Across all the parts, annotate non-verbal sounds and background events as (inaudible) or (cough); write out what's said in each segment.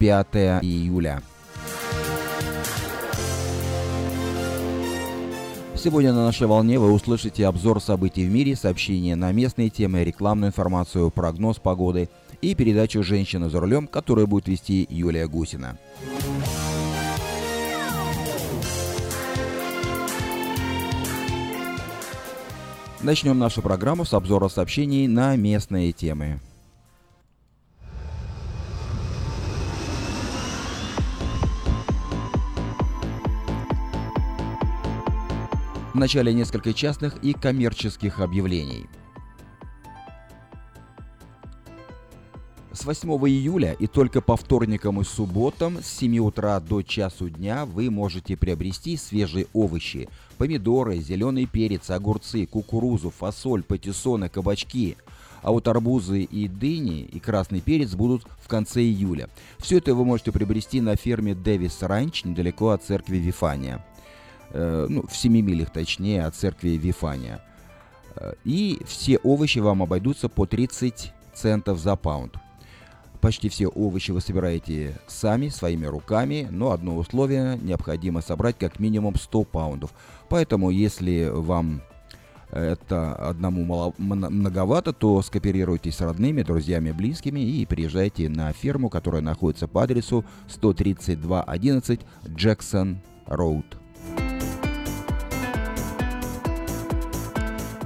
5 июля. Сегодня на нашей волне вы услышите обзор событий в мире, сообщения на местные темы, рекламную информацию, прогноз погоды и передачу «Женщина за рулем», которую будет вести Юлия Гусина. Начнем нашу программу с обзора сообщений на местные темы. Вначале несколько частных и коммерческих объявлений. С 8 июля и только по вторникам и субботам с 7 утра до часу дня вы можете приобрести свежие овощи, помидоры, зеленый перец, огурцы, кукурузу, фасоль, патиссоны, кабачки. А вот арбузы и дыни и красный перец будут в конце июля. Все это вы можете приобрести на ферме Дэвис Ранч недалеко от церкви Вифания. Э, ну, в 7 милях точнее от церкви Вифания. Э, и все овощи вам обойдутся по 30 центов за паунд. Почти все овощи вы собираете сами, своими руками, но одно условие – необходимо собрать как минимум 100 паундов. Поэтому, если вам это одному мало, многовато, то скооперируйтесь с родными, друзьями, близкими и приезжайте на ферму, которая находится по адресу 13211 Джексон Роуд.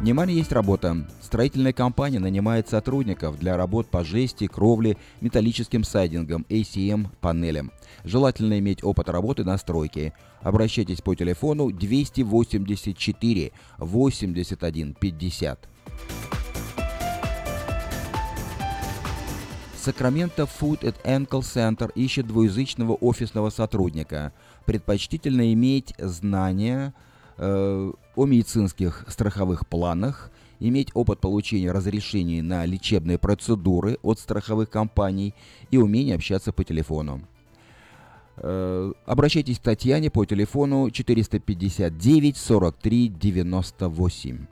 Внимание, есть работа. Строительная компания нанимает сотрудников для работ по жести, кровле, металлическим сайдингам, ACM панелям. Желательно иметь опыт работы на стройке. Обращайтесь по телефону 284 81 50. Сакраменто Food and Ankle Center ищет двуязычного офисного сотрудника. Предпочтительно иметь знания э, о медицинских страховых планах, иметь опыт получения разрешений на лечебные процедуры от страховых компаний и умение общаться по телефону. Э, обращайтесь к Татьяне по телефону 459 43 98.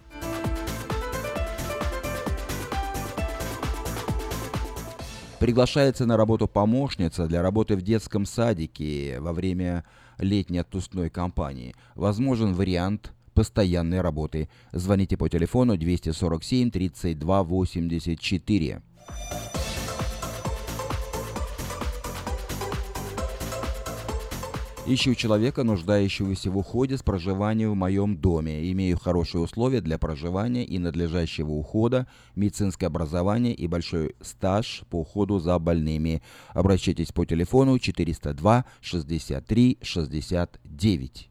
Приглашается на работу помощница для работы в детском садике во время летней отпускной кампании. Возможен вариант постоянной работы. Звоните по телефону 247 32 84. Ищу человека, нуждающегося в уходе с проживанием в моем доме. Имею хорошие условия для проживания и надлежащего ухода, медицинское образование и большой стаж по уходу за больными. Обращайтесь по телефону 402 63 69.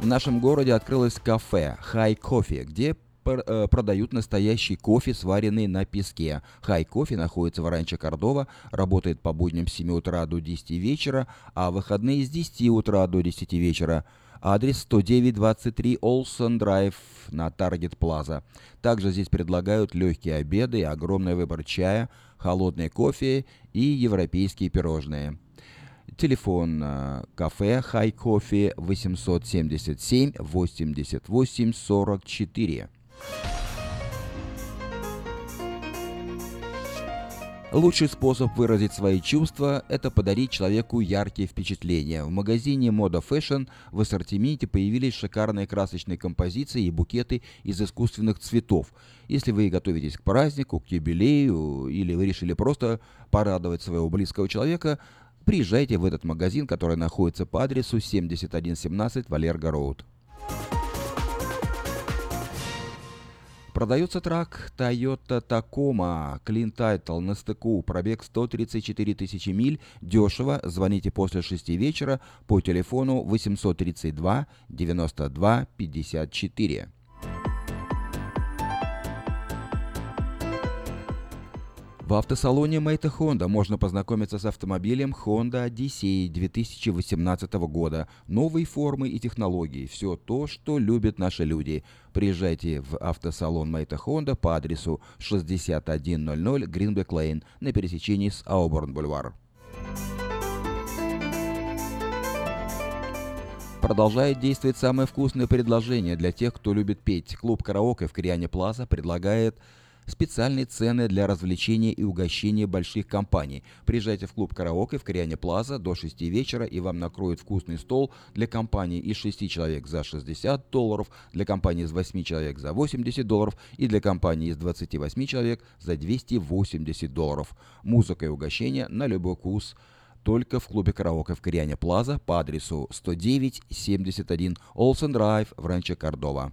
В нашем городе открылось кафе «Хай Кофе», где э, продают настоящий кофе, сваренный на песке. Хай Кофе находится в Ранчо Кордова, работает по будням с 7 утра до 10 вечера, а выходные с 10 утра до 10 вечера. Адрес 10923 Олсон Драйв на Таргет Плаза. Также здесь предлагают легкие обеды, огромный выбор чая, холодный кофе и европейские пирожные. Телефон э, кафе Хай Кофе 877 88 44. Лучший способ выразить свои чувства – это подарить человеку яркие впечатления. В магазине Moda Fashion в ассортименте появились шикарные красочные композиции и букеты из искусственных цветов. Если вы готовитесь к празднику, к юбилею, или вы решили просто порадовать своего близкого человека, приезжайте в этот магазин, который находится по адресу 7117 Валерго Роуд. Продается трак Toyota Tacoma Clean Title на стыку, пробег 134 тысячи миль, дешево, звоните после 6 вечера по телефону 832 92 54. В автосалоне Мэйта Honda можно познакомиться с автомобилем Honda Odyssey 2018 года. Новые формы и технологии. Все то, что любят наши люди. Приезжайте в автосалон Мэйта Honda по адресу 6100 Гринбек Лейн на пересечении с Ауборн Бульвар. Продолжает действовать самое вкусное предложение для тех, кто любит петь. Клуб «Караоке» в Кориане Плаза предлагает специальные цены для развлечения и угощения больших компаний. Приезжайте в клуб «Караоке» в Кориане Плаза до 6 вечера, и вам накроют вкусный стол для компании из 6 человек за 60 долларов, для компании из 8 человек за 80 долларов и для компании из 28 человек за 280 долларов. Музыка и угощение на любой вкус только в клубе караоке в Кориане Плаза по адресу 109-71 Олсен Драйв в Ранче Кордова.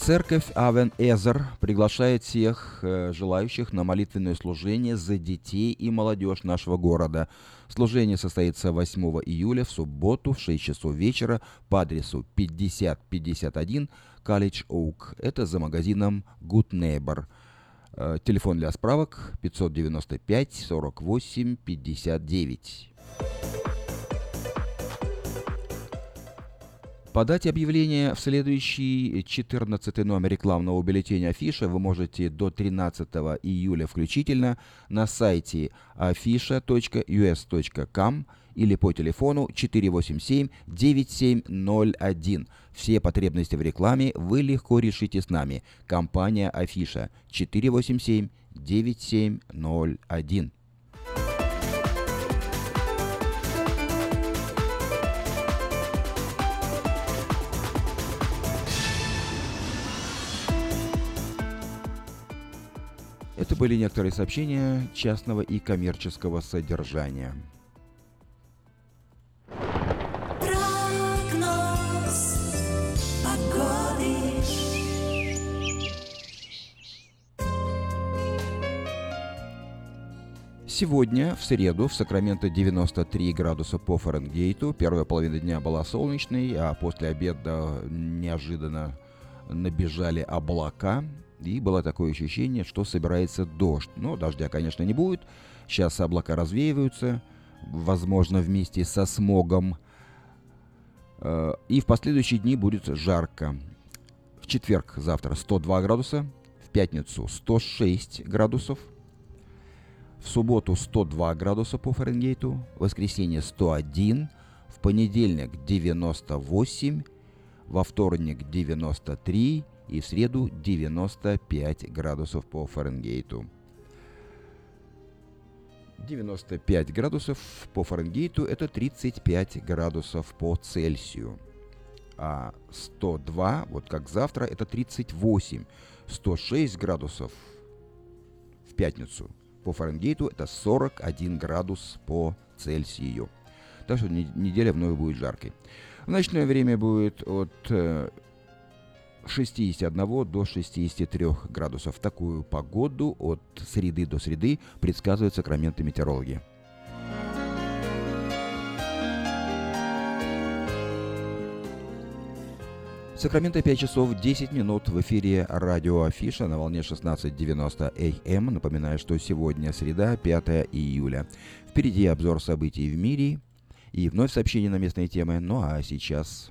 Церковь Авен Эзер приглашает всех э, желающих на молитвенное служение за детей и молодежь нашего города. Служение состоится 8 июля в субботу в 6 часов вечера по адресу 5051 College Oak. Это за магазином Good Neighbor. Э, телефон для справок 595 48 59. Подать объявление в следующий 14 номер рекламного бюллетеня Афиша вы можете до 13 июля включительно на сайте afisha.us.com или по телефону 487-9701. Все потребности в рекламе вы легко решите с нами. Компания Афиша 487-9701. Это были некоторые сообщения частного и коммерческого содержания. Сегодня, в среду, в Сакраменто 93 градуса по Фаренгейту. Первая половина дня была солнечной, а после обеда неожиданно набежали облака. И было такое ощущение, что собирается дождь. Но дождя, конечно, не будет. Сейчас облака развеиваются, возможно, вместе со смогом. Э, и в последующие дни будет жарко. В четверг завтра 102 градуса, в пятницу 106 градусов, в субботу 102 градуса по Фаренгейту, в воскресенье 101, в понедельник 98, во вторник 93, и в среду 95 градусов по Фаренгейту. 95 градусов по Фаренгейту – это 35 градусов по Цельсию. А 102, вот как завтра, это 38. 106 градусов в пятницу по Фаренгейту – это 41 градус по Цельсию. Так что неделя вновь будет жаркой. В ночное время будет от э, 61 до 63 градусов. Такую погоду от среды до среды предсказывают сакраменты метеорологи. Сакраменто 5 часов 10 минут в эфире радио Афиша на волне 16.90 АМ. Напоминаю, что сегодня среда, 5 июля. Впереди обзор событий в мире и вновь сообщение на местные темы. Ну а сейчас...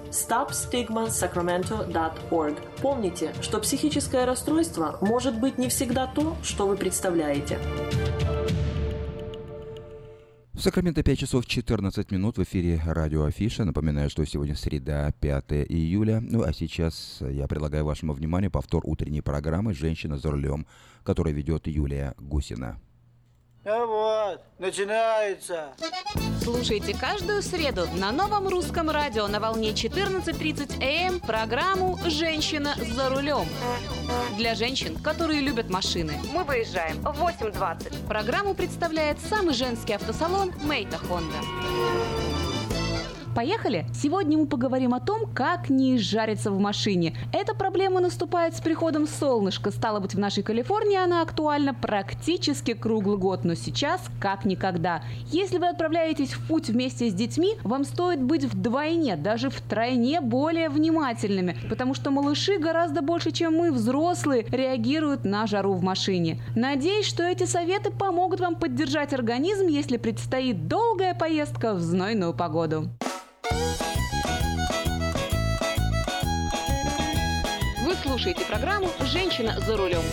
stopstigmasacramento.org. Помните, что психическое расстройство может быть не всегда то, что вы представляете. В Сакраменто 5 часов 14 минут в эфире радио Афиша. Напоминаю, что сегодня среда, 5 июля. Ну а сейчас я предлагаю вашему вниманию повтор утренней программы «Женщина за рулем», которую ведет Юлия Гусина. Ну вот, начинается. Слушайте каждую среду на новом русском радио на волне 14.30 АМ программу «Женщина за рулем». Для женщин, которые любят машины. Мы выезжаем в 8.20. Программу представляет самый женский автосалон «Мейта Хонда». Поехали! Сегодня мы поговорим о том, как не изжариться в машине. Эта проблема наступает с приходом солнышка. Стало быть, в нашей Калифорнии она актуальна практически круглый год, но сейчас как никогда. Если вы отправляетесь в путь вместе с детьми, вам стоит быть вдвойне, даже втройне более внимательными, потому что малыши гораздо больше, чем мы, взрослые, реагируют на жару в машине. Надеюсь, что эти советы помогут вам поддержать организм, если предстоит долгая поездка в знойную погоду. Слушаете программу «Женщина за рулем».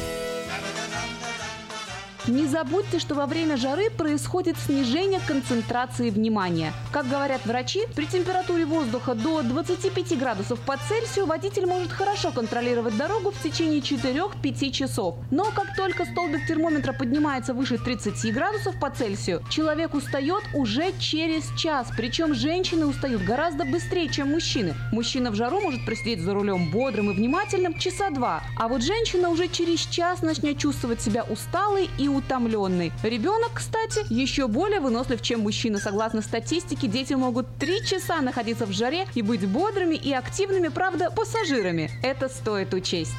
Не забудьте, что во время жары происходит снижение концентрации внимания. Как говорят врачи, при температуре воздуха до 25 градусов по Цельсию водитель может хорошо контролировать дорогу в течение 4-5 часов. Но как только столбик термометра поднимается выше 30 градусов по Цельсию, человек устает уже через час. Причем женщины устают гораздо быстрее, чем мужчины. Мужчина в жару может просидеть за рулем бодрым и внимательным часа два, а вот женщина уже через час начнет чувствовать себя усталой и утомленный. Ребенок, кстати, еще более вынослив, чем мужчина. Согласно статистике, дети могут три часа находиться в жаре и быть бодрыми и активными, правда, пассажирами. Это стоит учесть.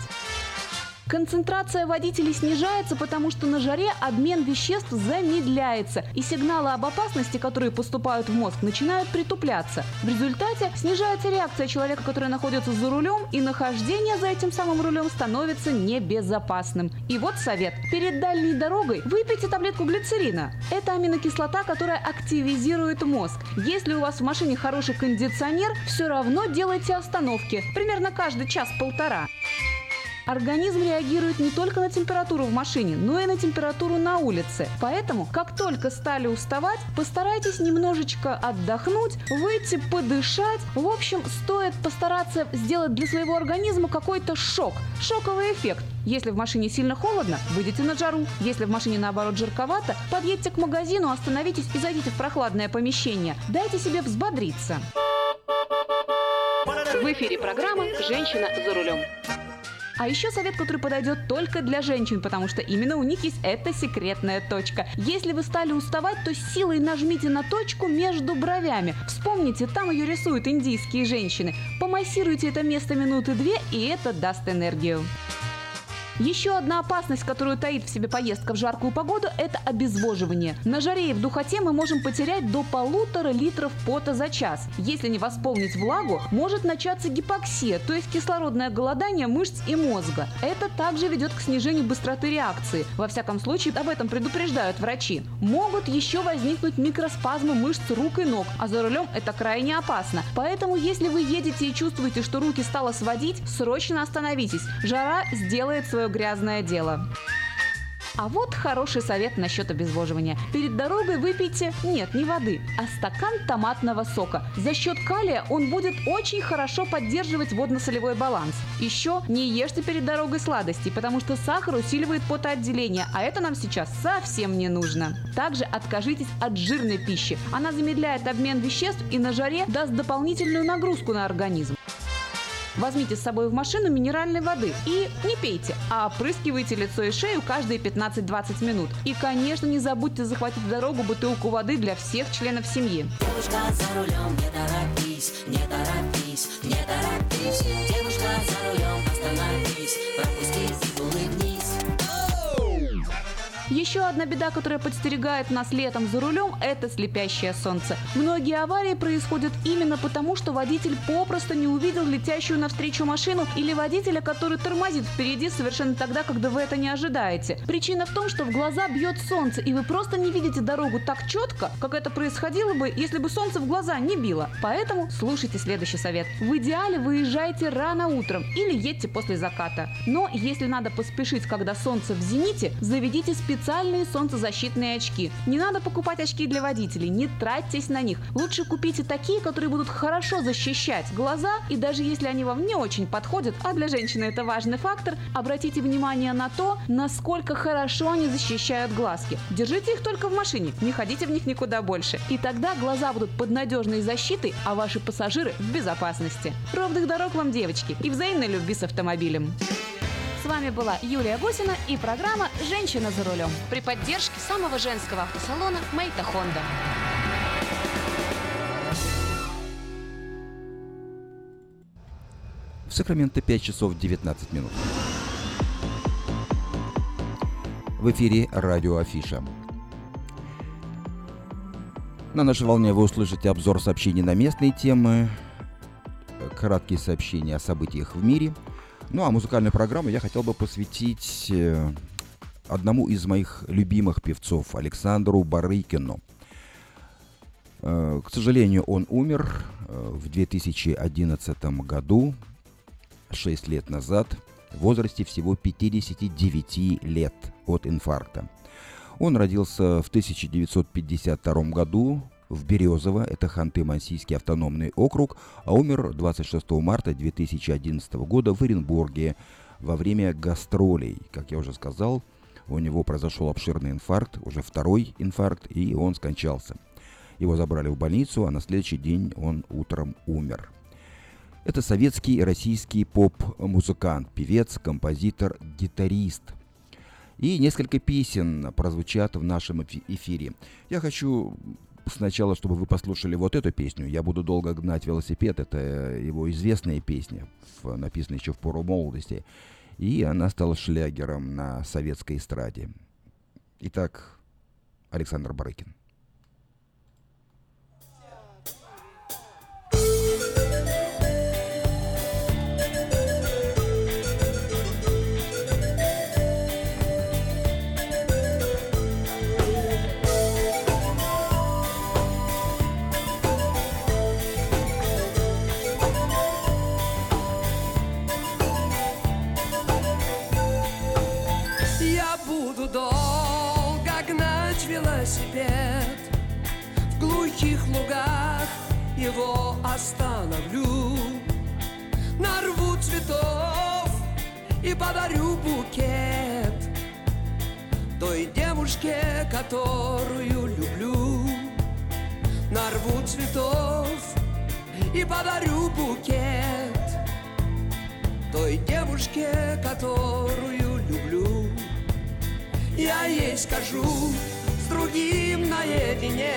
Концентрация водителей снижается, потому что на жаре обмен веществ замедляется, и сигналы об опасности, которые поступают в мозг, начинают притупляться. В результате снижается реакция человека, который находится за рулем, и нахождение за этим самым рулем становится небезопасным. И вот совет. Перед дальней дорогой выпейте таблетку глицерина. Это аминокислота, которая активизирует мозг. Если у вас в машине хороший кондиционер, все равно делайте остановки. Примерно каждый час-полтора. Организм реагирует не только на температуру в машине, но и на температуру на улице. Поэтому, как только стали уставать, постарайтесь немножечко отдохнуть, выйти подышать. В общем, стоит постараться сделать для своего организма какой-то шок, шоковый эффект. Если в машине сильно холодно, выйдите на жару. Если в машине наоборот жарковато, подъедьте к магазину, остановитесь и зайдите в прохладное помещение. Дайте себе взбодриться. В эфире программа «Женщина за рулем». А еще совет, который подойдет только для женщин, потому что именно у них есть эта секретная точка. Если вы стали уставать, то силой нажмите на точку между бровями. Вспомните, там ее рисуют индийские женщины. Помассируйте это место минуты две, и это даст энергию. Еще одна опасность, которую таит в себе поездка в жаркую погоду, это обезвоживание. На жаре и в духоте мы можем потерять до полутора литров пота за час. Если не восполнить влагу, может начаться гипоксия, то есть кислородное голодание мышц и мозга. Это также ведет к снижению быстроты реакции. Во всяком случае, об этом предупреждают врачи. Могут еще возникнуть микроспазмы мышц рук и ног, а за рулем это крайне опасно. Поэтому, если вы едете и чувствуете, что руки стало сводить, срочно остановитесь. Жара сделает свое грязное дело. А вот хороший совет насчет обезвоживания. Перед дорогой выпейте, нет, не воды, а стакан томатного сока. За счет калия он будет очень хорошо поддерживать водно-солевой баланс. Еще не ешьте перед дорогой сладости, потому что сахар усиливает потоотделение, а это нам сейчас совсем не нужно. Также откажитесь от жирной пищи. Она замедляет обмен веществ и на жаре даст дополнительную нагрузку на организм. Возьмите с собой в машину минеральной воды и не пейте, а опрыскивайте лицо и шею каждые 15-20 минут. И, конечно, не забудьте захватить в дорогу бутылку воды для всех членов семьи. Девушка за рулем, не торопись, не торопись, не торопись. Девушка за рулем, остановись, пропусти улыбнись. Еще одна беда, которая подстерегает нас летом за рулем, это слепящее солнце. Многие аварии происходят именно потому, что водитель попросту не увидел летящую навстречу машину или водителя, который тормозит впереди совершенно тогда, когда вы это не ожидаете. Причина в том, что в глаза бьет солнце, и вы просто не видите дорогу так четко, как это происходило бы, если бы солнце в глаза не било. Поэтому слушайте следующий совет. В идеале выезжайте рано утром или едьте после заката. Но если надо поспешить, когда солнце в зените, заведите специальные солнцезащитные очки. Не надо покупать очки для водителей, не тратьтесь на них. Лучше купите такие, которые будут хорошо защищать глаза, и даже если они вам не очень подходят, а для женщины это важный фактор, обратите внимание на то, насколько хорошо они защищают глазки. Держите их только в машине, не ходите в них никуда больше. И тогда глаза будут под надежной защитой, а ваши пассажиры в безопасности. Ровных дорог вам, девочки, и взаимной любви с автомобилем. С вами была Юлия Гусина и программа «Женщина за рулем» при поддержке самого женского автосалона «Мейта Хонда». В Сакраменто 5 часов 19 минут. В эфире радио Афиша. На нашей волне вы услышите обзор сообщений на местные темы, краткие сообщения о событиях в мире. Ну а музыкальную программу я хотел бы посвятить э, одному из моих любимых певцов, Александру Барыкину. Э, К сожалению, он умер э, в 2011 году, 6 лет назад, в возрасте всего 59 лет от инфаркта. Он родился в 1952 году в Березово, это Ханты-Мансийский автономный округ, а умер 26 марта 2011 года в Оренбурге во время гастролей. Как я уже сказал, у него произошел обширный инфаркт, уже второй инфаркт, и он скончался. Его забрали в больницу, а на следующий день он утром умер. Это советский и российский поп-музыкант, певец, композитор, гитарист. И несколько песен прозвучат в нашем эфи- эфире. Я хочу сначала, чтобы вы послушали вот эту песню. «Я буду долго гнать велосипед». Это его известная песня, написанная еще в пору молодости. И она стала шлягером на советской эстраде. Итак, Александр Барыкин. Велосипед. В глухих лугах его остановлю. Нарву цветов и подарю букет Той девушке, которую люблю. Нарву цветов и подарю букет той девушке, которую люблю. Я ей скажу другим наедине.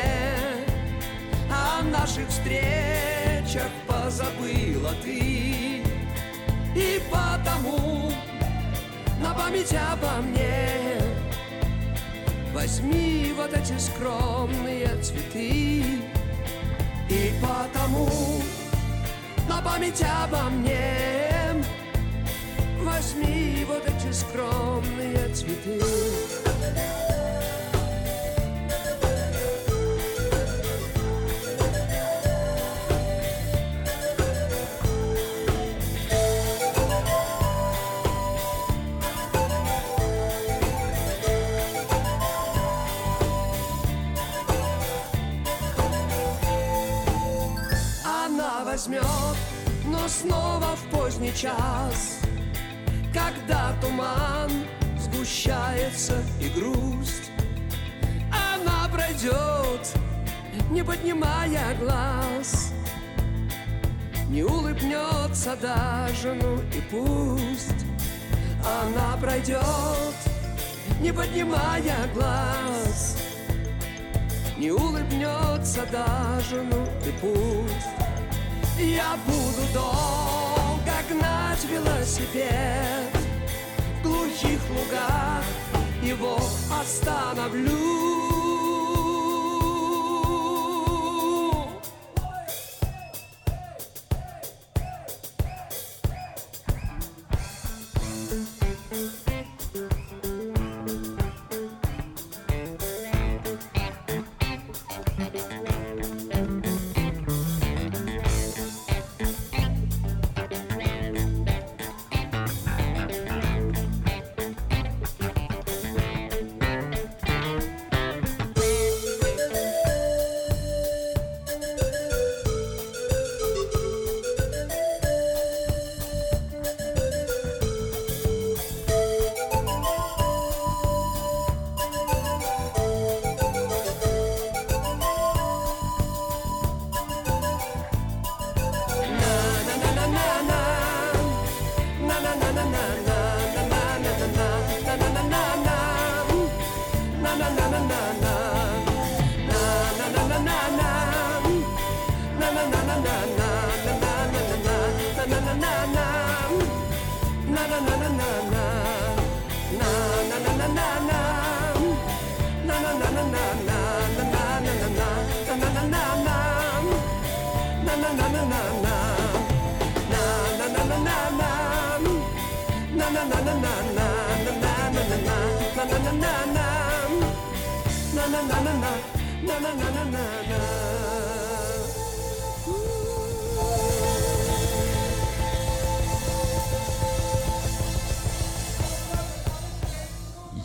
О наших встречах позабыла ты. И потому на память обо мне Возьми вот эти скромные цветы. И потому на память обо мне Возьми вот эти скромные цветы но снова в поздний час Когда туман сгущается и грусть. Она пройдет, не поднимая глаз Не улыбнется даже, ну и пусть. Она пройдет, не поднимая глаз не улыбнется даже, ну Я буду долго гнать велосипед В глухих лугах. Его остановлю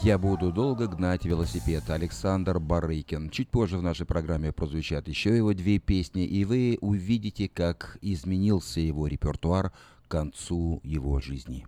Я буду долго гнать велосипед. Александр Барыкин. Чуть позже в нашей программе прозвучат еще его две песни, и вы увидите, как изменился его репертуар к концу его жизни.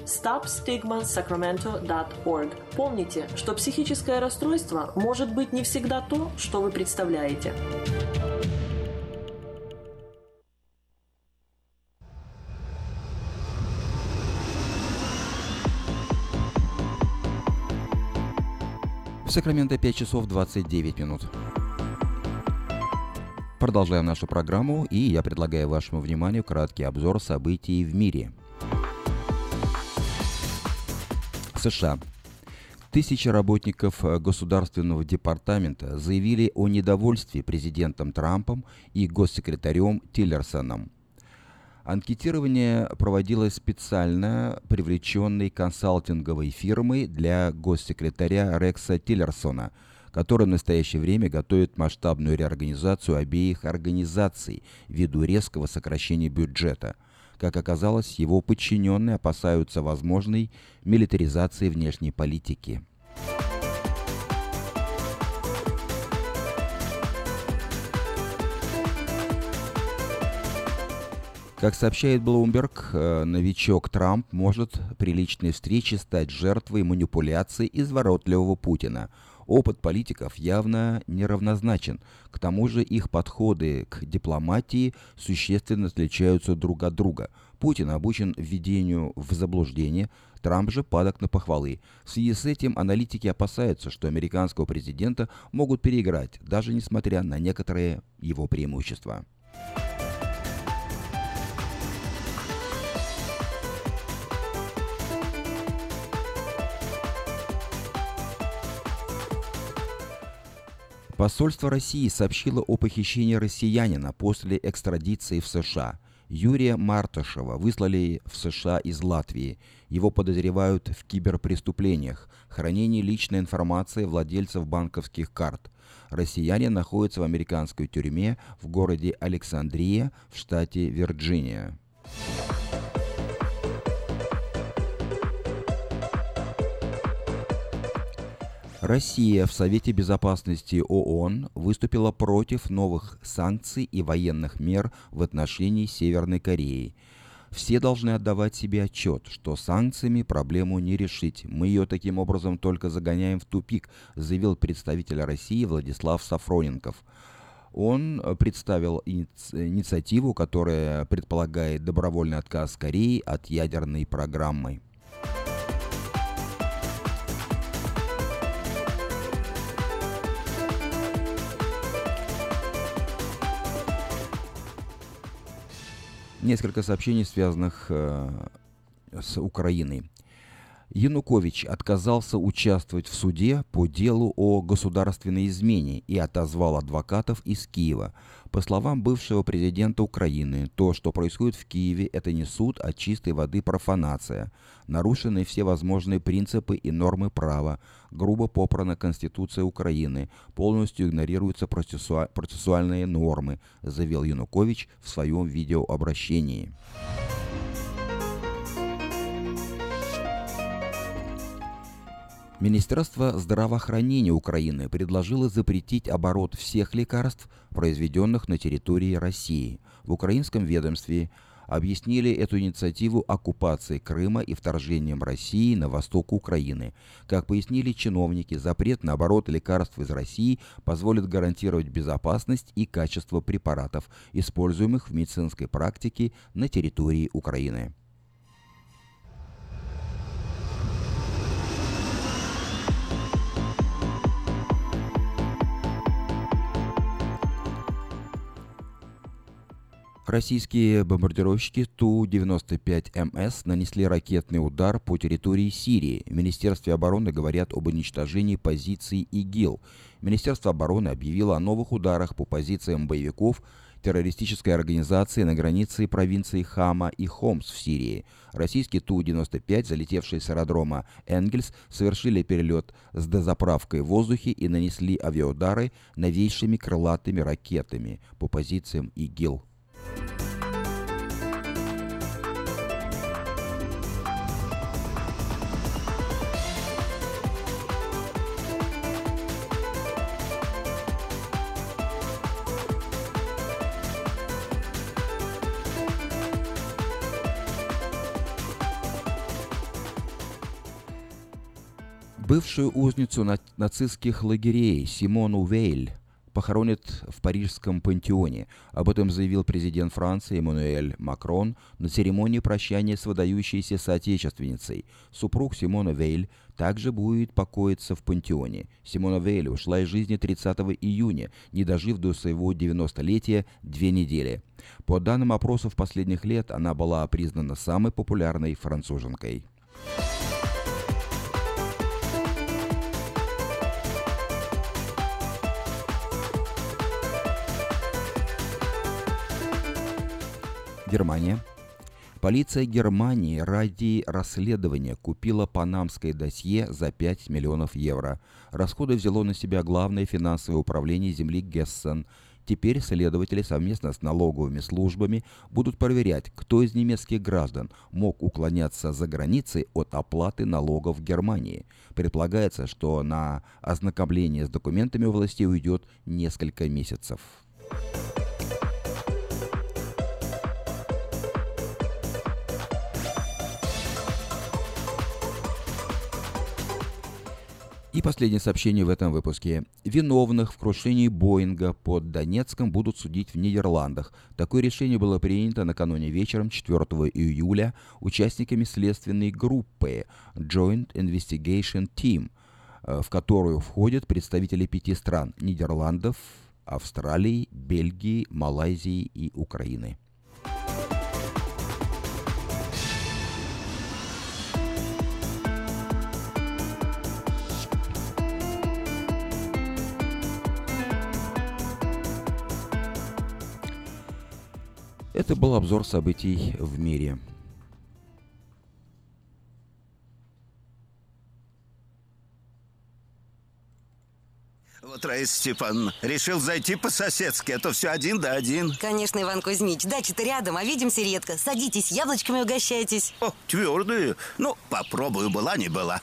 stopstigmasacramento.org. Помните, что психическое расстройство может быть не всегда то, что вы представляете. В Сакраменто 5 часов 29 минут. Продолжаем нашу программу, и я предлагаю вашему вниманию краткий обзор событий в мире. США. Тысячи работников Государственного департамента заявили о недовольстве президентом Трампом и госсекретарем Тиллерсоном. Анкетирование проводилось специально привлеченной консалтинговой фирмой для госсекретаря Рекса Тиллерсона, который в настоящее время готовит масштабную реорганизацию обеих организаций ввиду резкого сокращения бюджета – как оказалось, его подчиненные опасаются возможной милитаризации внешней политики. Как сообщает Bloomberg, э, новичок Трамп может при личной встрече стать жертвой манипуляций изворотливого Путина – Опыт политиков явно неравнозначен. К тому же их подходы к дипломатии существенно отличаются друг от друга. Путин обучен введению в заблуждение, Трамп же падок на похвалы. В связи с этим аналитики опасаются, что американского президента могут переиграть, даже несмотря на некоторые его преимущества. Посольство России сообщило о похищении россиянина после экстрадиции в США. Юрия Мартышева выслали в США из Латвии. Его подозревают в киберпреступлениях, хранении личной информации владельцев банковских карт. Россиянин находится в американской тюрьме в городе Александрия в штате Вирджиния. Россия в Совете Безопасности ООН выступила против новых санкций и военных мер в отношении Северной Кореи. Все должны отдавать себе отчет, что санкциями проблему не решить. Мы ее таким образом только загоняем в тупик, заявил представитель России Владислав Сафроненков. Он представил инициативу, которая предполагает добровольный отказ Кореи от ядерной программы. Несколько сообщений, связанных э, с Украиной. Янукович отказался участвовать в суде по делу о государственной измене и отозвал адвокатов из Киева. По словам бывшего президента Украины, то, что происходит в Киеве, это не суд, а чистой воды профанация. Нарушены все возможные принципы и нормы права, грубо попрана Конституция Украины, полностью игнорируются процессуальные нормы, заявил Янукович в своем видеообращении. Министерство здравоохранения Украины предложило запретить оборот всех лекарств, произведенных на территории России. В украинском ведомстве объяснили эту инициативу оккупацией Крыма и вторжением России на восток Украины. Как пояснили чиновники, запрет на оборот лекарств из России позволит гарантировать безопасность и качество препаратов, используемых в медицинской практике на территории Украины. Российские бомбардировщики Ту-95МС нанесли ракетный удар по территории Сирии. В Министерстве обороны говорят об уничтожении позиций ИГИЛ. Министерство обороны объявило о новых ударах по позициям боевиков террористической организации на границе провинций Хама и Хомс в Сирии. Российские Ту-95, залетевшие с аэродрома Энгельс, совершили перелет с дозаправкой в воздухе и нанесли авиаудары новейшими крылатыми ракетами по позициям ИГИЛ. Бывшую узницу нацистских лагерей Симону Вейль похоронят в парижском пантеоне. Об этом заявил президент Франции Эммануэль Макрон на церемонии прощания с выдающейся соотечественницей. Супруг Симона Вейль также будет покоиться в пантеоне. Симона Вейль ушла из жизни 30 июня, не дожив до своего 90-летия две недели. По данным опросов последних лет, она была признана самой популярной француженкой. Германия. Полиция Германии ради расследования купила панамское досье за 5 миллионов евро. Расходы взяло на себя главное финансовое управление земли Гессен. Теперь следователи совместно с налоговыми службами будут проверять, кто из немецких граждан мог уклоняться за границей от оплаты налогов в Германии. Предполагается, что на ознакомление с документами у властей уйдет несколько месяцев. И последнее сообщение в этом выпуске. Виновных в крушении Боинга под Донецком будут судить в Нидерландах. Такое решение было принято накануне вечером 4 июля участниками следственной группы Joint Investigation Team, э, в которую входят представители пяти стран – Нидерландов, Австралии, Бельгии, Малайзии и Украины. Это был обзор событий в мире. Вот, Раиса Степановна, решил зайти по-соседски, а то все один да один. Конечно, Иван Кузьмич, дача-то рядом, а видимся редко. Садитесь, яблочками угощайтесь. О, твердые. Ну, попробую, была не была.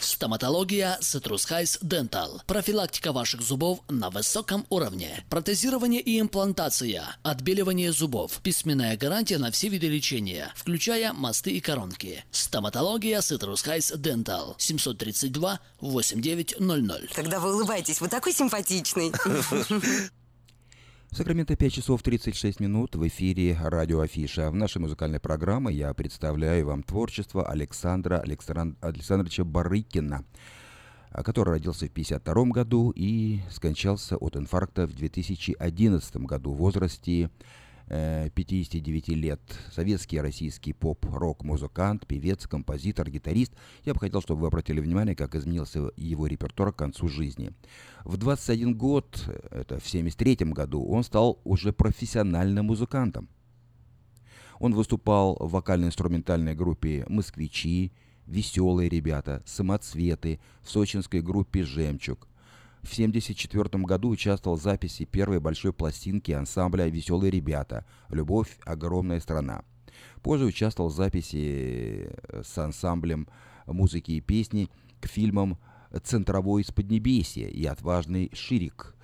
Стоматология Citrus Heights Dental. Профилактика ваших зубов на высоком уровне. Протезирование и имплантация. Отбеливание зубов. Письменная гарантия на все виды лечения, включая мосты и коронки. Стоматология Citrus Heights Dental. 732 8900. Когда вы улыбаетесь, вы такой симпатичный. (laughs) Сакраменто 5 часов 36 минут в эфире радио Афиша. В нашей музыкальной программе я представляю вам творчество Александра Александ... Александровича Барыкина, который родился в 1952 году и скончался от инфаркта в 2011 году в возрасте 59 лет. Советский российский поп-рок музыкант, певец, композитор, гитарист. Я бы хотел, чтобы вы обратили внимание, как изменился его репертуар к концу жизни. В 21 год, это в 73 году, он стал уже профессиональным музыкантом. Он выступал в вокально-инструментальной группе «Москвичи», «Веселые ребята», «Самоцветы», в сочинской группе «Жемчуг», в 1974 году участвовал в записи первой большой пластинки ансамбля «Веселые ребята. Любовь. Огромная страна». Позже участвовал в записи э, с ансамблем музыки и песни к фильмам «Центровой из Поднебесья» и «Отважный Ширик».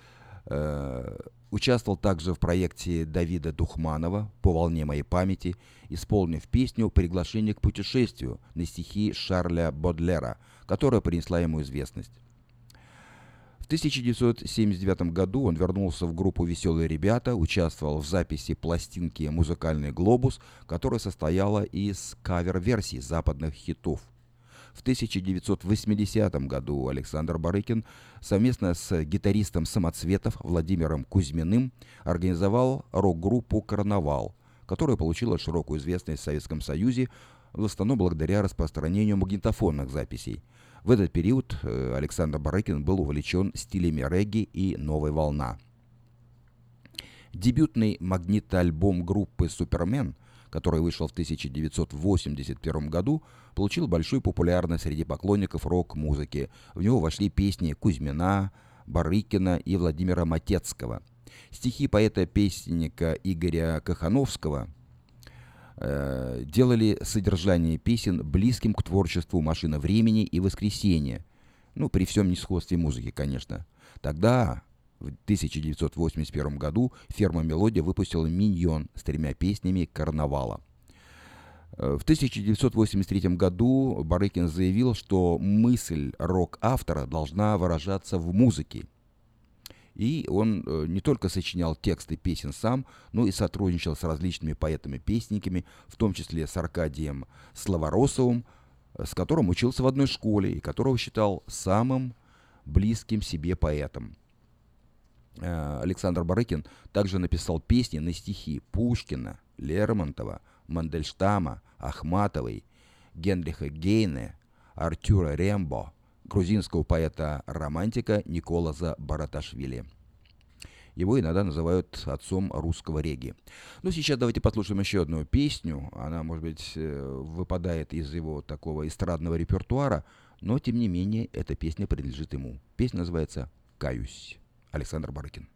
Э, участвовал также в проекте Давида Духманова «По волне моей памяти», исполнив песню «Приглашение к путешествию» на стихи Шарля Бодлера, которая принесла ему известность. В 1979 году он вернулся в группу «Веселые ребята», участвовал в записи пластинки «Музыкальный глобус», которая состояла из кавер-версий западных хитов. В 1980 году Александр Барыкин совместно с гитаристом самоцветов Владимиром Кузьминым организовал рок-группу «Карнавал», которая получила широкую известность в Советском Союзе, в основном благодаря распространению магнитофонных записей – в этот период э, Александр Барыкин был увлечен стилями регги и новой волна. Дебютный магнитоальбом группы «Супермен», который вышел в 1981 году, получил большую популярность среди поклонников рок-музыки. В него вошли песни Кузьмина, Барыкина и Владимира Матецкого. Стихи поэта-песенника Игоря Кахановского – э, делали содержание песен близким к творчеству «Машина времени» и «Воскресенье». Ну, при всем несходстве музыки, конечно. Тогда, в 1981 году, ферма «Мелодия» выпустила «Миньон» с тремя песнями «Карнавала». Э, в 1983 году Барыкин заявил, что мысль рок-автора должна выражаться в музыке – и он э, не только сочинял тексты песен сам, но и сотрудничал с различными поэтами-песниками, в том числе с Аркадием Славоросовым, с которым учился в одной школе и которого считал самым близким себе поэтом. Э, Александр Барыкин также написал песни на стихи Пушкина, Лермонтова, Мандельштама, Ахматовой, Генриха Гейне, Артюра Рембо, грузинского поэта-романтика Николаза Бараташвили. Его иногда называют отцом русского реги. Ну, сейчас давайте послушаем еще одну песню. Она, может быть, э, выпадает из его такого эстрадного репертуара, но, тем не менее, эта песня принадлежит ему. Песня называется «Каюсь». Александр Барыкин.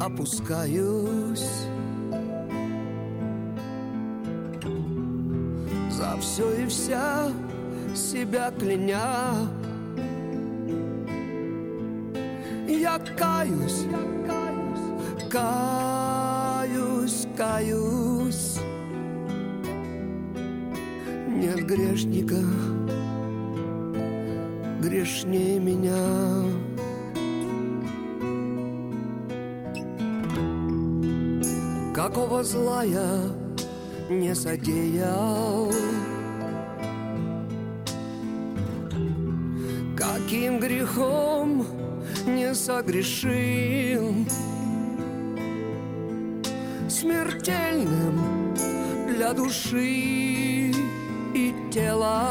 Опускаюсь. За все и вся себя кляня. Я каюсь, каюсь, каюсь. Нет грешника грешнее Какого зла я не содеял, Каким грехом не согрешил, Смертельным для души и тела.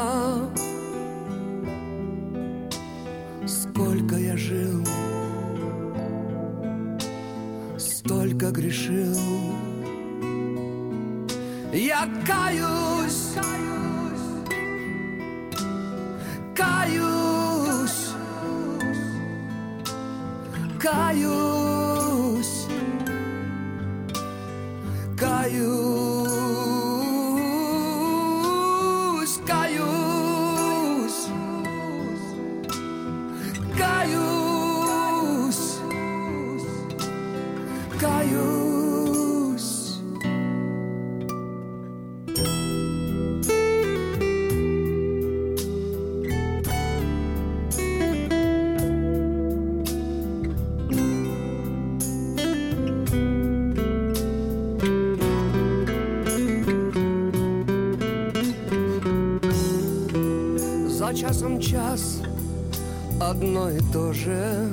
Каюсь, час одно и то же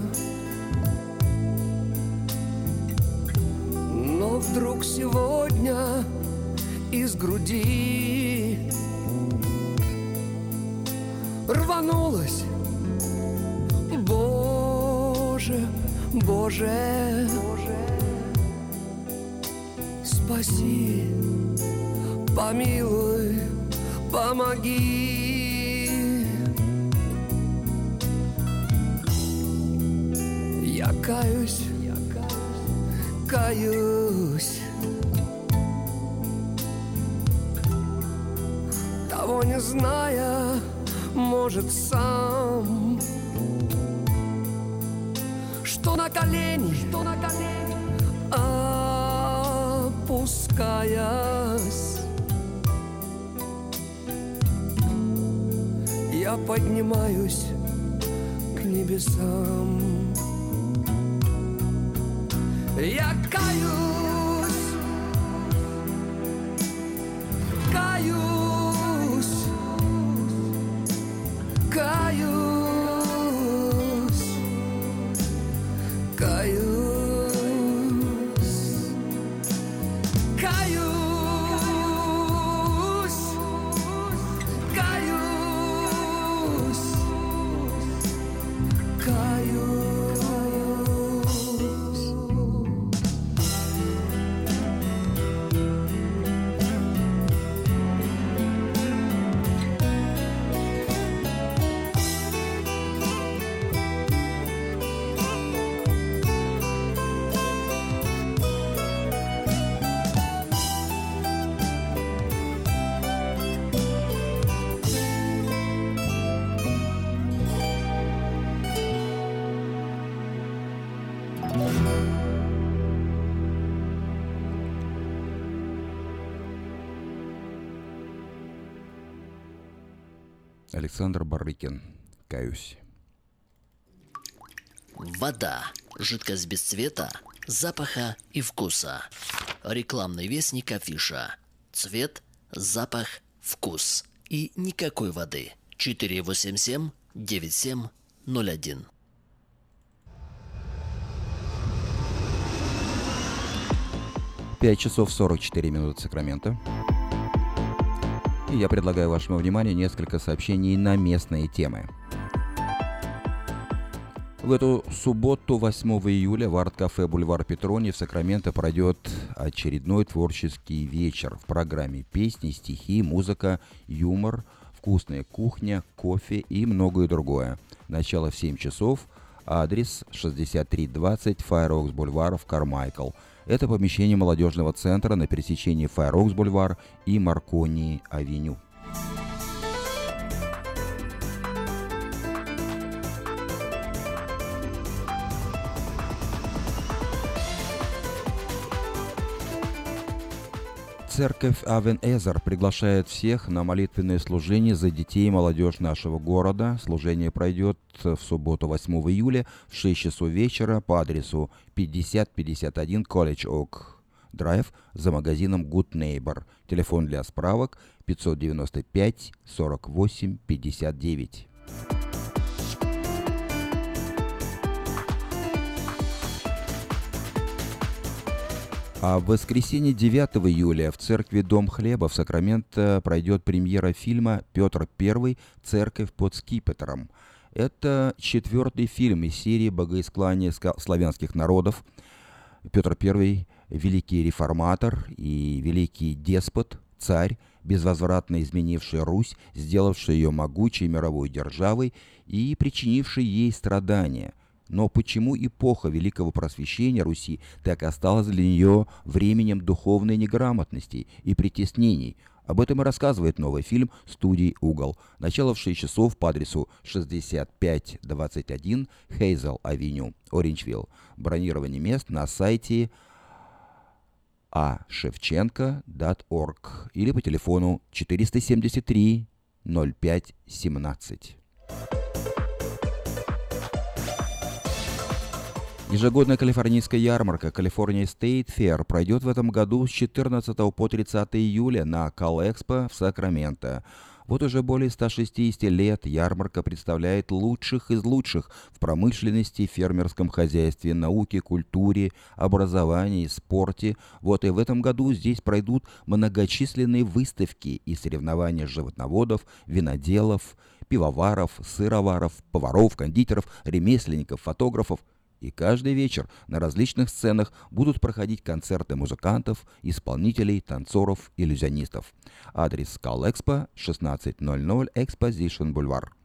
Александр Барыкин. Каюсь. Вода. Жидкость без цвета, запаха и вкуса. Рекламный вестник афиша. Цвет, запах, вкус. И никакой воды. 487 9701. Пять часов 44 минуты Сакрамента. И я предлагаю вашему вниманию несколько сообщений на местные темы. В эту субботу, 8 июля, в арт-кафе «Бульвар Петрони» в Сакраменто пройдет очередной творческий вечер в программе песни, стихи, музыка, юмор, вкусная кухня, кофе и многое другое. Начало в 7 часов, адрес 6320 Fair Oaks Boulevard в Кармайкл. Это помещение молодежного центра на пересечении Fair Oaks Boulevard и Маркони Авеню. Церковь Авен Эзер приглашает всех на молитвенное служение за детей и молодежь нашего города. Служение пройдет в субботу 8 июля в 6 часов вечера по адресу 5051 College Oak Драйв за магазином Good Neighbor. Телефон для справок 595 48 59. А в воскресенье 9 июля в церкви Дом Хлеба в Сакраменто пройдет премьера фильма «Петр I. Церковь под скипетром». Это четвертый фильм из серии богоисклания славянских народов. Петр I – великий реформатор и великий деспот, царь, безвозвратно изменивший Русь, сделавший ее могучей мировой державой и причинивший ей страдания – но почему эпоха Великого Просвещения Руси так осталась для нее временем духовной неграмотности и притеснений? Об этом и рассказывает новый фильм студии «Угол». Начало в 6 часов по адресу 6521 Хейзел Авеню, Ориндж-Вилл. Бронирование мест на сайте ashevchenko.org или по телефону 473 05 17. Ежегодная калифорнийская ярмарка California State Fair пройдет в этом году с 14 по 30 июля на Калэкспо в Сакраменто. Вот уже более 160 лет ярмарка представляет лучших из лучших в промышленности, фермерском хозяйстве, науке, культуре, образовании, спорте. Вот и в этом году здесь пройдут многочисленные выставки и соревнования животноводов, виноделов, пивоваров, сыроваров, поваров, кондитеров, ремесленников, фотографов – и каждый вечер на различных сценах будут проходить концерты музыкантов, исполнителей, танцоров, иллюзионистов. Адрес Скал Экспо 1600 Exposition Boulevard.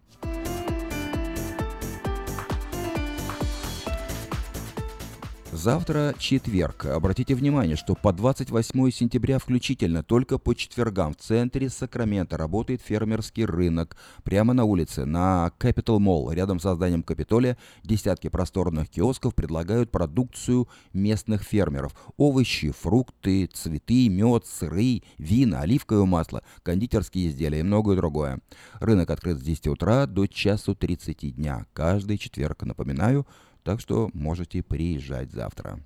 Завтра четверг. Обратите внимание, что по 28 сентября включительно только по четвергам в центре Сакрамента работает фермерский рынок. Прямо на улице, на Capital Mall, рядом с зданием Капитолия, десятки просторных киосков предлагают продукцию местных фермеров. Овощи, фрукты, цветы, мед, сыры, вина, оливковое масло, кондитерские изделия и многое другое. Рынок открыт с 10 утра до часу 30 дня. Каждый четверг, напоминаю, так что можете приезжать завтра.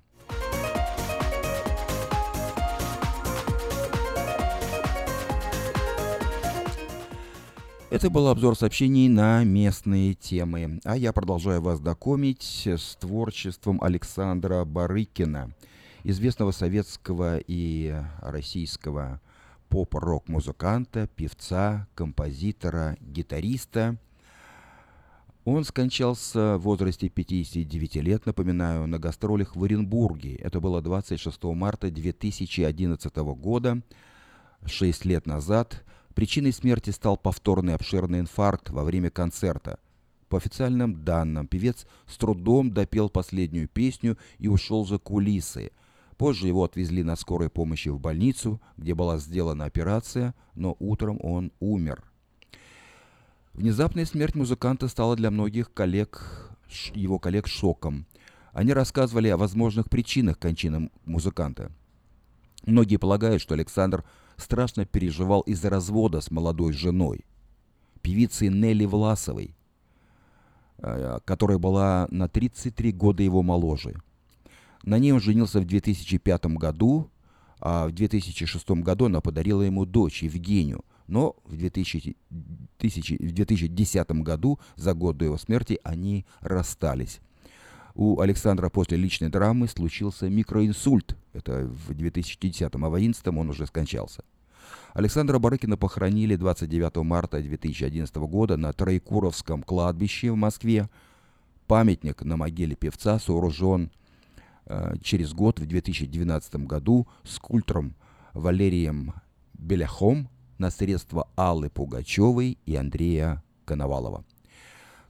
Это был обзор сообщений на местные темы. А я продолжаю вас знакомить с творчеством Александра Барыкина, известного советского и российского поп-рок-музыканта, певца, композитора, гитариста – он скончался в возрасте 59 лет, напоминаю, на гастролях в Оренбурге. Это было 26 марта 2011 года, 6 лет назад. Причиной смерти стал повторный обширный инфаркт во время концерта. По официальным данным, певец с трудом допел последнюю песню и ушел за кулисы. Позже его отвезли на скорой помощи в больницу, где была сделана операция, но утром он умер. Внезапная смерть музыканта стала для многих коллег, его коллег шоком. Они рассказывали о возможных причинах кончины музыканта. Многие полагают, что Александр страшно переживал из-за развода с молодой женой, певицей Нелли Власовой, э, которая была на 33 года его моложе. На ней он женился в 2005 году, а в 2006 году она подарила ему дочь Евгению – но в, 2000, тысячи, в 2010 году, за год до его смерти, они расстались. У Александра после личной драмы случился микроинсульт. Это в 2010, а в 2011 он уже скончался. Александра Барыкина похоронили 29 марта 2011 года на Троекуровском кладбище в Москве. Памятник на могиле певца сооружен э, через год, в 2012 году, скульптором Валерием Беляхом на средства Аллы Пугачевой и Андрея Коновалова.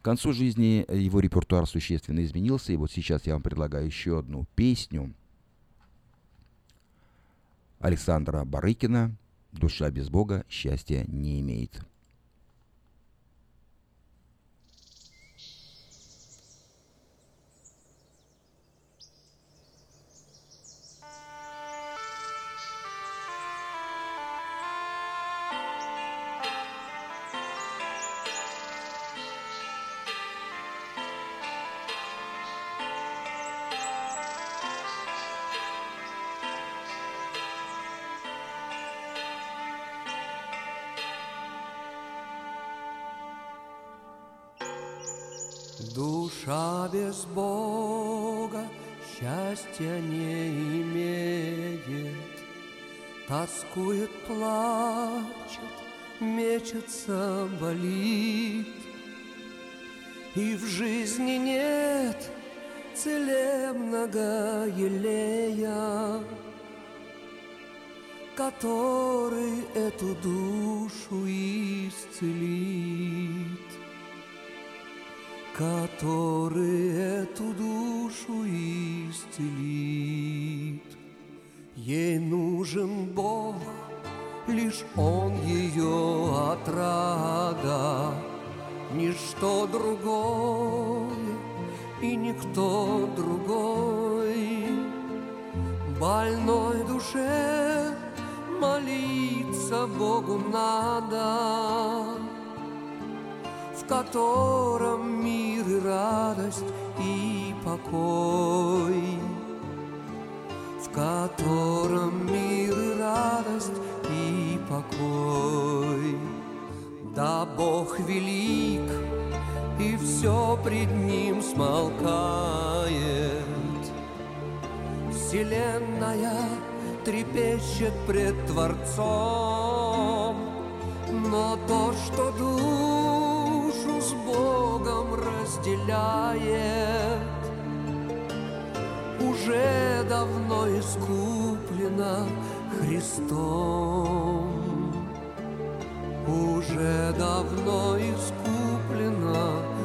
К концу жизни его репертуар существенно изменился, и вот сейчас я вам предлагаю еще одну песню Александра Барыкина «Душа без Бога счастья не имеет». Душа без Бога счастья не имеет, Тоскует, плачет, мечется, болит, И в жизни нет целебного елея, Который эту душу исцелит который эту душу исцелит. Ей нужен Бог, лишь Он ее отрада, ничто другое и никто другой. Больной душе молиться Богу надо, в котором радость и покой, в котором мир и радость и покой. Да Бог велик, и все пред Ним смолкает. Вселенная трепещет пред Творцом, но то, что Богом разделяет, уже давно искуплено Христом. Уже давно искуплено Христом.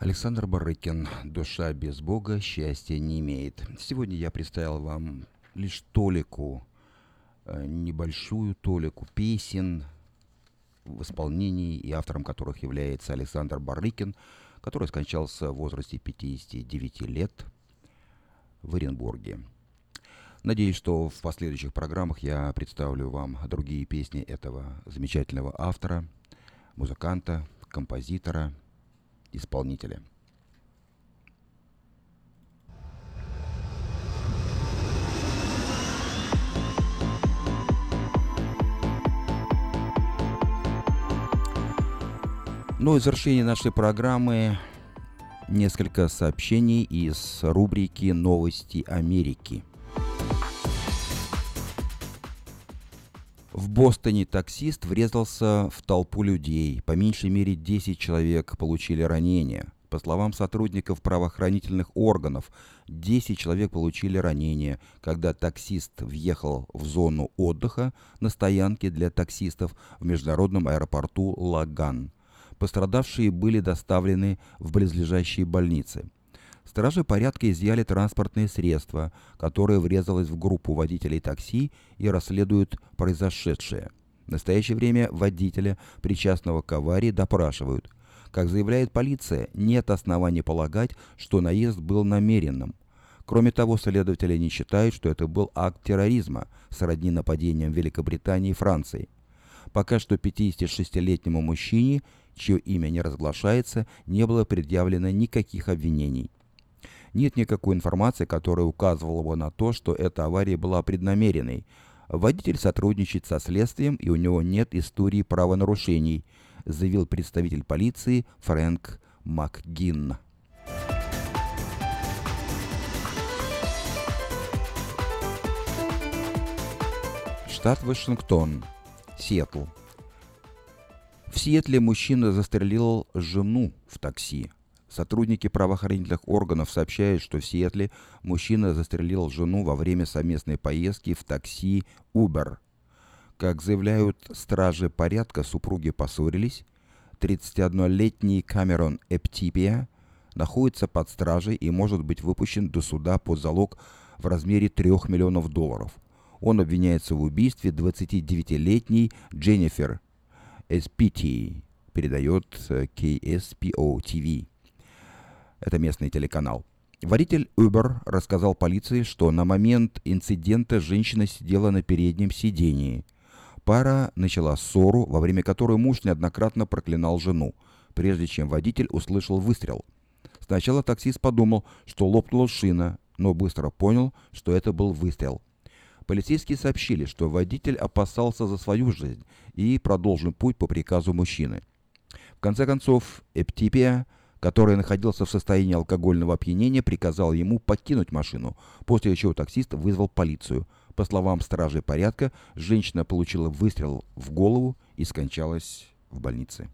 Александр Барыкин «Душа без Бога счастья не имеет». Сегодня я представил вам лишь толику, э, небольшую толику песен в исполнении и автором которых является Александр Барыкин, который скончался в возрасте 59 лет в Оренбурге. Надеюсь, что в последующих программах я представлю вам другие песни этого замечательного автора, музыканта, композитора – исполнителя. Ну и в завершении нашей программы несколько сообщений из рубрики «Новости Америки». В Бостоне таксист врезался в толпу людей. По меньшей мере 10 человек получили ранения. По словам сотрудников правоохранительных органов, 10 человек получили ранения, когда таксист въехал в зону отдыха на стоянке для таксистов в международном аэропорту Лаган. Пострадавшие были доставлены в близлежащие больницы. Стражи порядка изъяли транспортные средства, которые врезалось в группу водителей такси и расследуют произошедшее. В настоящее время водителя, причастного к аварии, допрашивают. Как заявляет полиция, нет оснований полагать, что наезд был намеренным. Кроме того, следователи не считают, что это был акт терроризма, сродни нападениям Великобритании и Франции. Пока что 56-летнему мужчине, чье имя не разглашается, не было предъявлено никаких обвинений. Нет никакой информации, которая указывала бы на то, что эта авария была преднамеренной. Водитель сотрудничает со следствием, и у него нет истории правонарушений, заявил представитель полиции Фрэнк МакГинн. Штат Вашингтон, Сиэтл. В Сиэтле мужчина застрелил жену в такси. Сотрудники правоохранительных органов сообщают, что в Сиэтле мужчина застрелил жену во время совместной поездки в такси Uber. Как заявляют стражи порядка, супруги поссорились. 31-летний Камерон Эптипия находится под стражей и может быть выпущен до суда под залог в размере 3 миллионов долларов – он обвиняется в убийстве 29-летней Дженнифер SPT, передает KSPO TV. Это местный телеканал. Водитель Uber рассказал полиции, что на момент инцидента женщина сидела на переднем сидении. Пара начала ссору, во время которой муж неоднократно проклинал жену, прежде чем водитель услышал выстрел. Сначала таксист подумал, что лопнула шина, но быстро понял, что это был выстрел – Полицейские сообщили, что водитель опасался за свою жизнь и продолжил путь по приказу мужчины. В конце концов, Эптипия, который находился в состоянии алкогольного опьянения, приказал ему покинуть машину, после чего таксист вызвал полицию. По словам стражей порядка, женщина получила выстрел в голову и скончалась в больнице.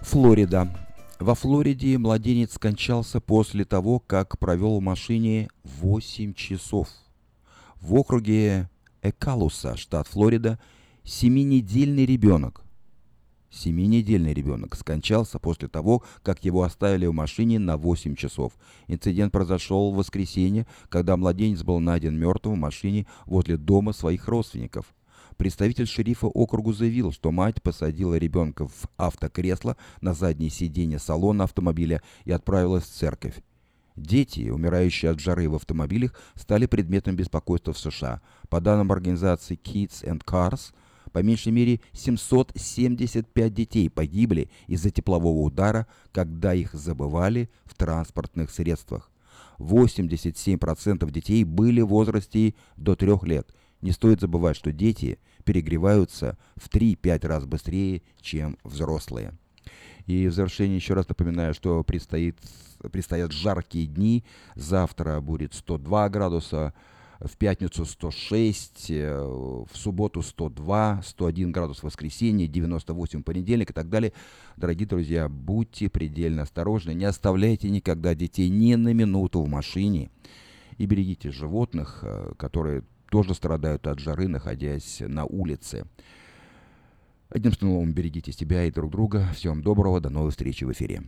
Флорида. Во Флориде младенец скончался после того, как провел в машине 8 часов. В округе Экалуса, штат Флорида, семинедельный ребенок, семинедельный ребенок скончался после того, как его оставили в машине на 8 часов. Инцидент произошел в воскресенье, когда младенец был найден мертвым в машине возле дома своих родственников – Представитель шерифа округу заявил, что мать посадила ребенка в автокресло на заднее сиденье салона автомобиля и отправилась в церковь. Дети, умирающие от жары в автомобилях, стали предметом беспокойства в США. По данным организации Kids and Cars, по меньшей мере 775 детей погибли из-за теплового удара, когда их забывали в транспортных средствах. 87% детей были в возрасте до 3 лет. Не стоит забывать, что дети – перегреваются в 3-5 раз быстрее, чем взрослые. И в завершение еще раз напоминаю, что предстоит, предстоят жаркие дни. Завтра будет 102 градуса, в пятницу 106, э, в субботу 102, 101 градус в воскресенье, 98 в понедельник и так далее. Дорогие друзья, будьте предельно осторожны, не оставляйте никогда детей ни на минуту в машине и берегите животных, э, которые тоже страдают от жары, находясь на улице. Одним словом, берегите себя и друг друга. Всем доброго, до новой встречи в эфире.